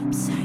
I'm sorry.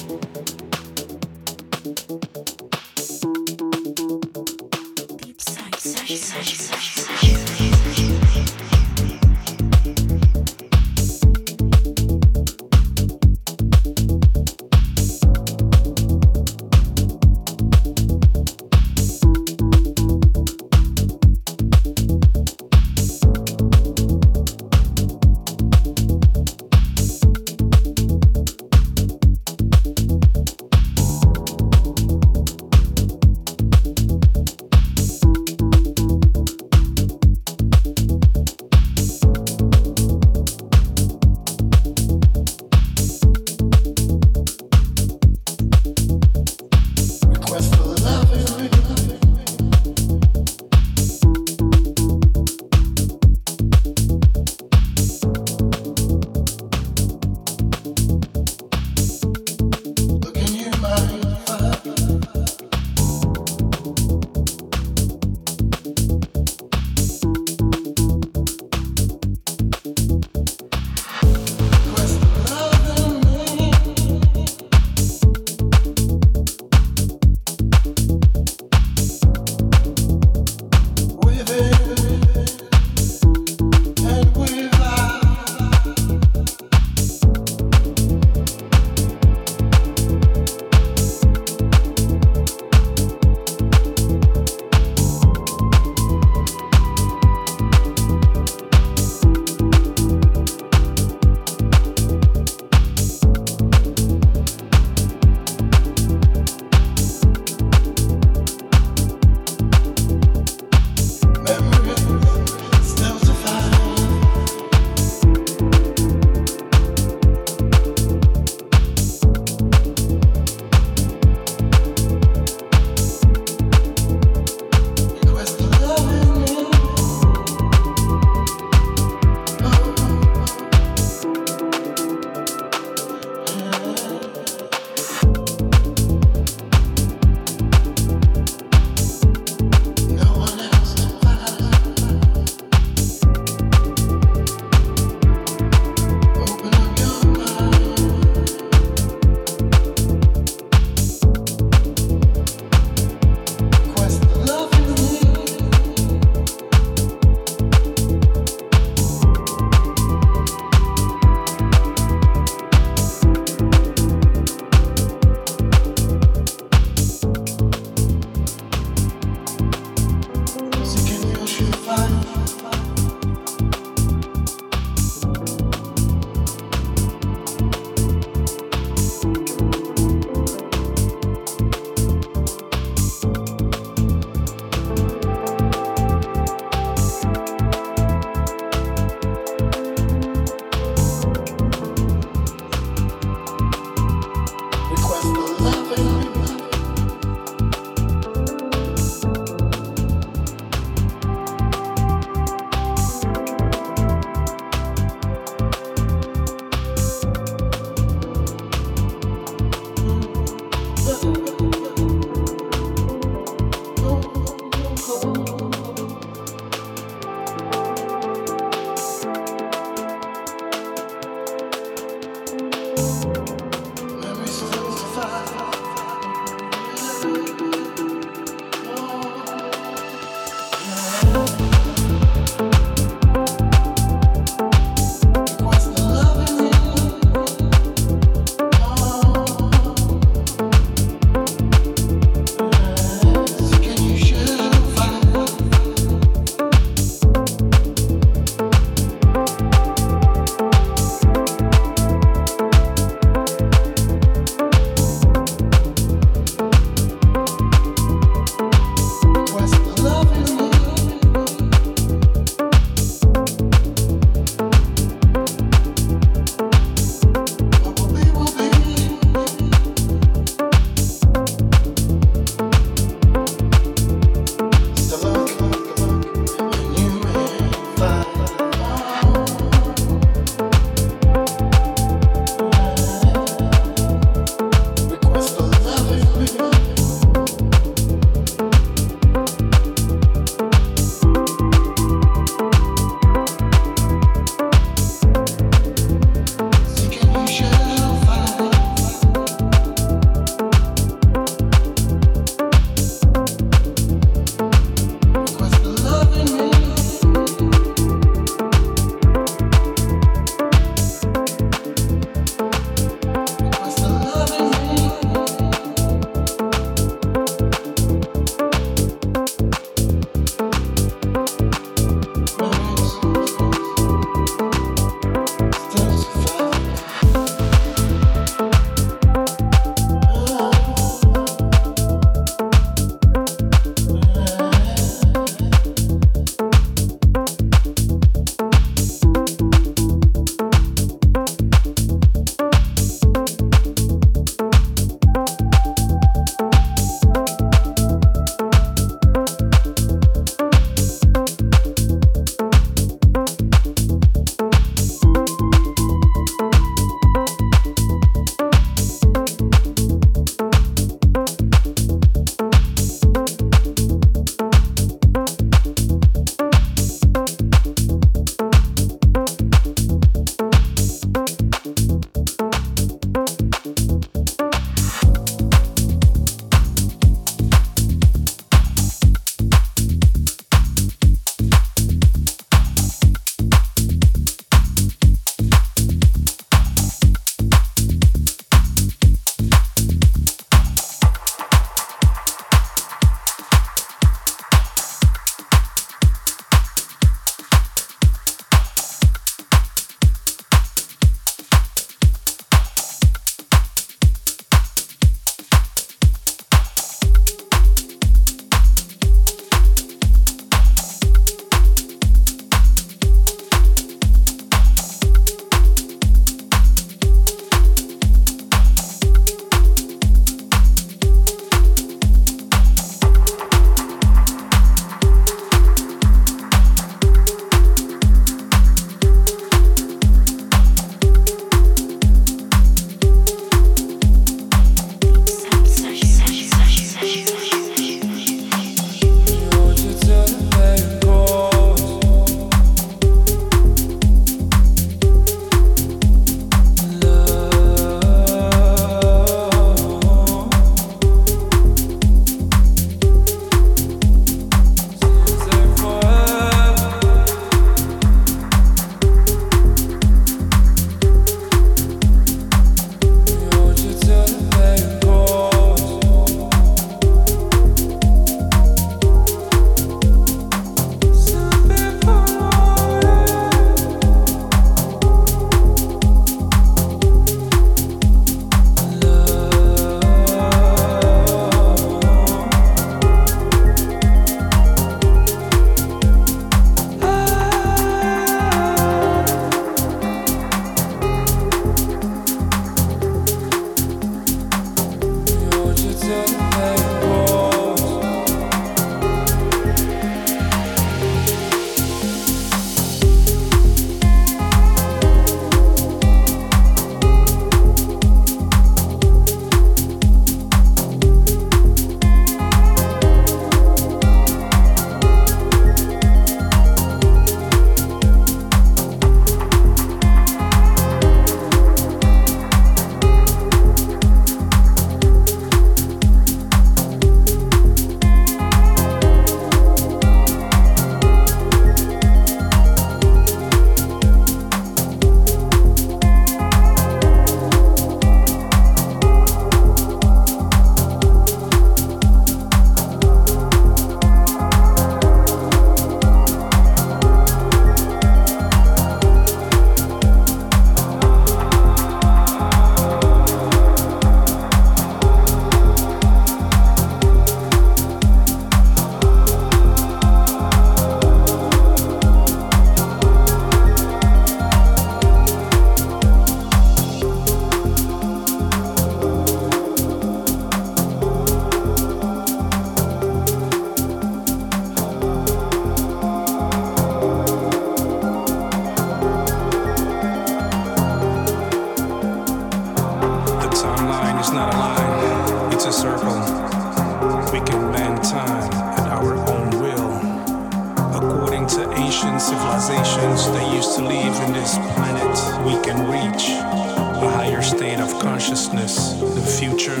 We can reach a higher state of consciousness. The future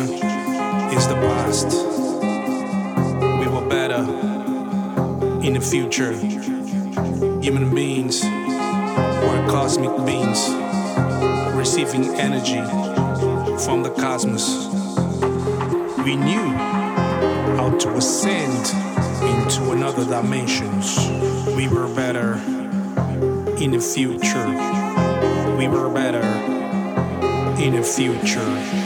is the past. We were better in the future. Human beings were cosmic beings receiving energy from the cosmos. We knew how to ascend into another dimensions. We were better in the future. We were better in the future.